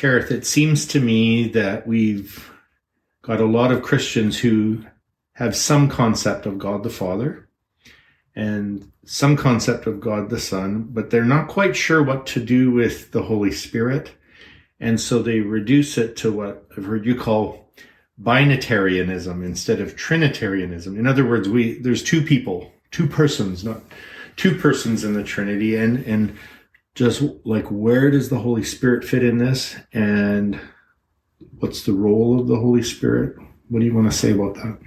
Cherith, it seems to me that we've got a lot of Christians who have some concept of God the Father and some concept of God the Son, but they're not quite sure what to do with the Holy Spirit. And so they reduce it to what I've heard you call binitarianism instead of trinitarianism. In other words, we there's two people, two persons, not two persons in the Trinity, and and just like where does the Holy Spirit fit in this, and what's the role of the Holy Spirit? What do you want to say about that?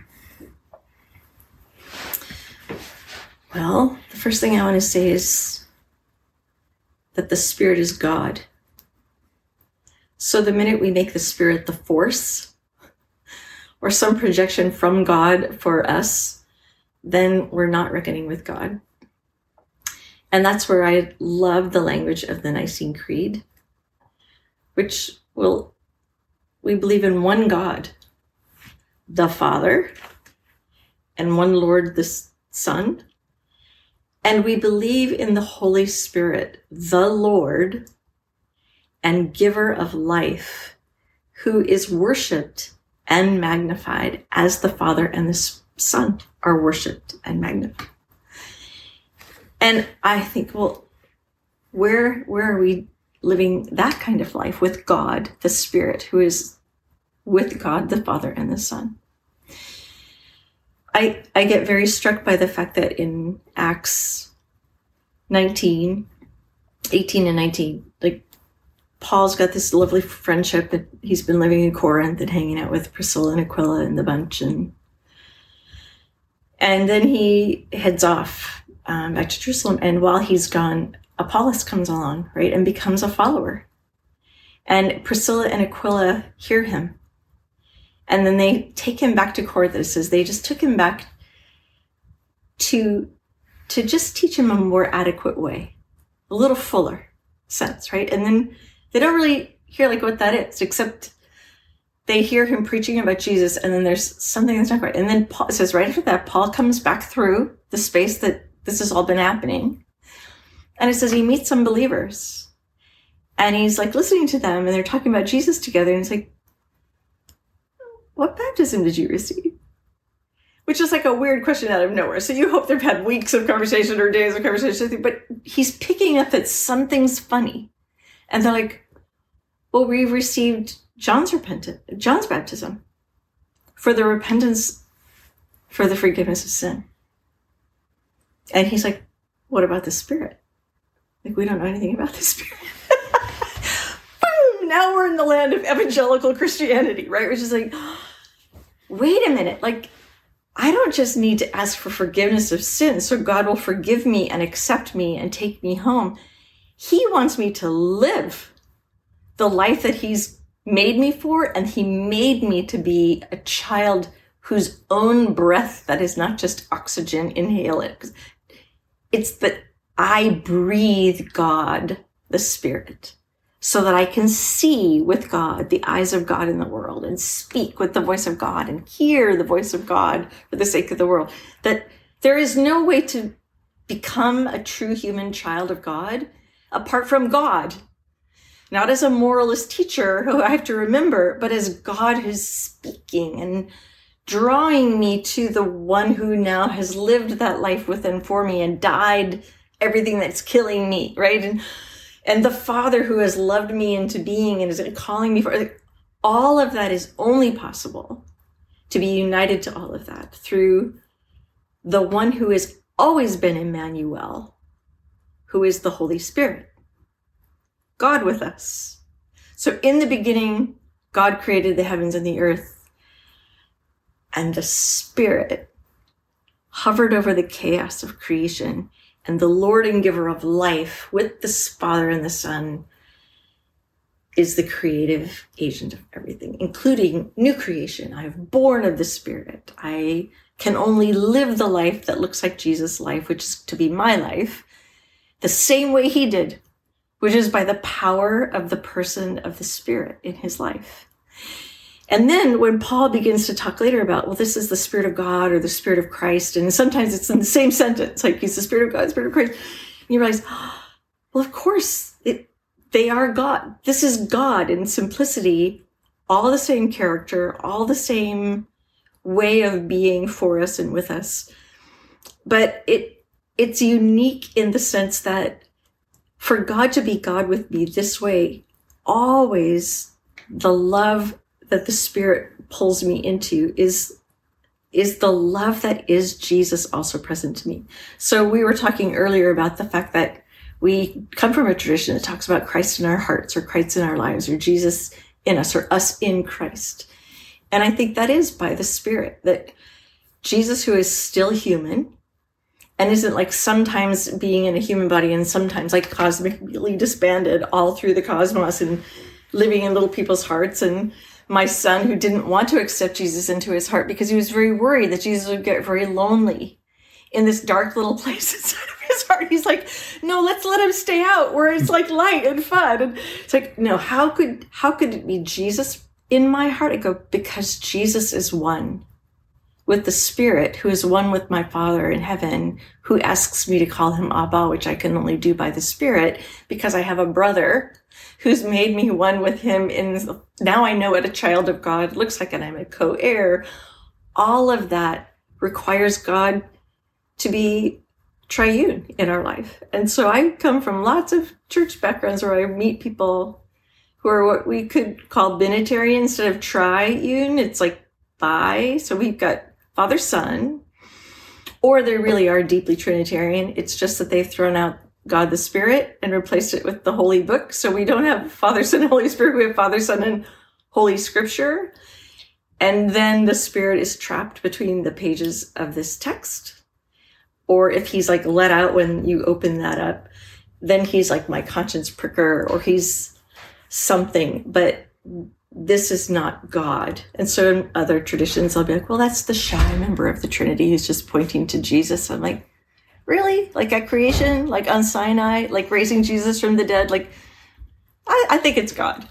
Well, the first thing I want to say is that the Spirit is God. So the minute we make the Spirit the force or some projection from God for us, then we're not reckoning with God. And that's where I love the language of the Nicene Creed, which will, we believe in one God, the Father, and one Lord, the Son, and we believe in the Holy Spirit, the Lord and giver of life, who is worshiped and magnified as the Father and the Son are worshiped and magnified. And I think, well, where where are we living that kind of life with God, the Spirit, who is with God, the Father and the Son? I, I get very struck by the fact that in Acts 19, 18 and 19, like Paul's got this lovely friendship and he's been living in Corinth and hanging out with Priscilla and Aquila and the bunch and and then he heads off um, back to Jerusalem and while he's gone Apollos comes along right and becomes a follower and Priscilla and Aquila hear him and then they take him back to says they just took him back to to just teach him a more adequate way, a little fuller sense, right? And then they don't really hear like what that is, except they hear him preaching about Jesus, and then there's something that's not right. And then Paul says right after that, Paul comes back through the space that this has all been happening. And it says he meets some believers. And he's like listening to them and they're talking about Jesus together. And he's like, what baptism did you receive? Which is like a weird question out of nowhere. So you hope they've had weeks of conversation or days of conversation, but he's picking up that something's funny. And they're like, well, we received John's repentance, John's baptism for the repentance for the forgiveness of sin. And he's like, what about the spirit? Like, we don't know anything about the spirit. Boom! Now we're in the land of evangelical Christianity, right? Which is like, wait a minute, like, I don't just need to ask for forgiveness of sins so God will forgive me and accept me and take me home. He wants me to live the life that He's made me for, and He made me to be a child whose own breath, that is not just oxygen, inhale it. It's that I breathe God, the Spirit so that I can see with God, the eyes of God in the world, and speak with the voice of God and hear the voice of God for the sake of the world. That there is no way to become a true human child of God apart from God. Not as a moralist teacher who I have to remember, but as God who's speaking and drawing me to the one who now has lived that life within for me and died everything that's killing me, right? And and the Father who has loved me into being and is calling me for all of that is only possible to be united to all of that through the one who has always been Emmanuel, who is the Holy Spirit, God with us. So in the beginning, God created the heavens and the earth, and the Spirit hovered over the chaos of creation and the Lord and giver of life with the Father and the Son is the creative agent of everything, including new creation. I have born of the Spirit. I can only live the life that looks like Jesus' life, which is to be my life, the same way he did, which is by the power of the person of the Spirit in his life. And then when Paul begins to talk later about, well, this is the Spirit of God or the Spirit of Christ, and sometimes it's in the same sentence, like he's the Spirit of God, Spirit of Christ, you realize, well, of course, it, they are God. This is God in simplicity, all the same character, all the same way of being for us and with us. But it it's unique in the sense that for God to be God with me this way, always the love that the Spirit pulls me into is is the love that is Jesus also present to me. So we were talking earlier about the fact that we come from a tradition that talks about Christ in our hearts or Christ in our lives or Jesus in us or us in Christ. And I think that is by the Spirit that Jesus, who is still human and isn't like sometimes being in a human body and sometimes like cosmically disbanded all through the cosmos and living in little people's hearts and my son who didn't want to accept Jesus into his heart because he was very worried that Jesus would get very lonely in this dark little place inside of his heart. He's like, no, let's let him stay out where it's like light and fun. And it's like, no, how could, how could it be Jesus in my heart? I go, because Jesus is one with the Spirit, who is one with my Father in heaven, who asks me to call him Abba, which I can only do by the Spirit, because I have a brother who's made me one with him in now I know what a child of God looks like and I'm a co-heir. All of that requires God to be triune in our life. And so I come from lots of church backgrounds where I meet people who are what we could call binitarian instead of triune. It's like bi. So we've got Father Son, or they really are deeply Trinitarian. It's just that they've thrown out God the Spirit and replaced it with the Holy Book. So we don't have Father, Son, Holy Spirit. We have Father, Son, and Holy Scripture. And then the Spirit is trapped between the pages of this text. Or if he's like let out when you open that up, then he's like my conscience pricker or he's something. But this is not God. And so in other traditions, I'll be like, well, that's the shy member of the Trinity who's just pointing to Jesus. I'm like, really? Like at creation, like on Sinai, like raising Jesus from the dead? Like, I, I think it's God.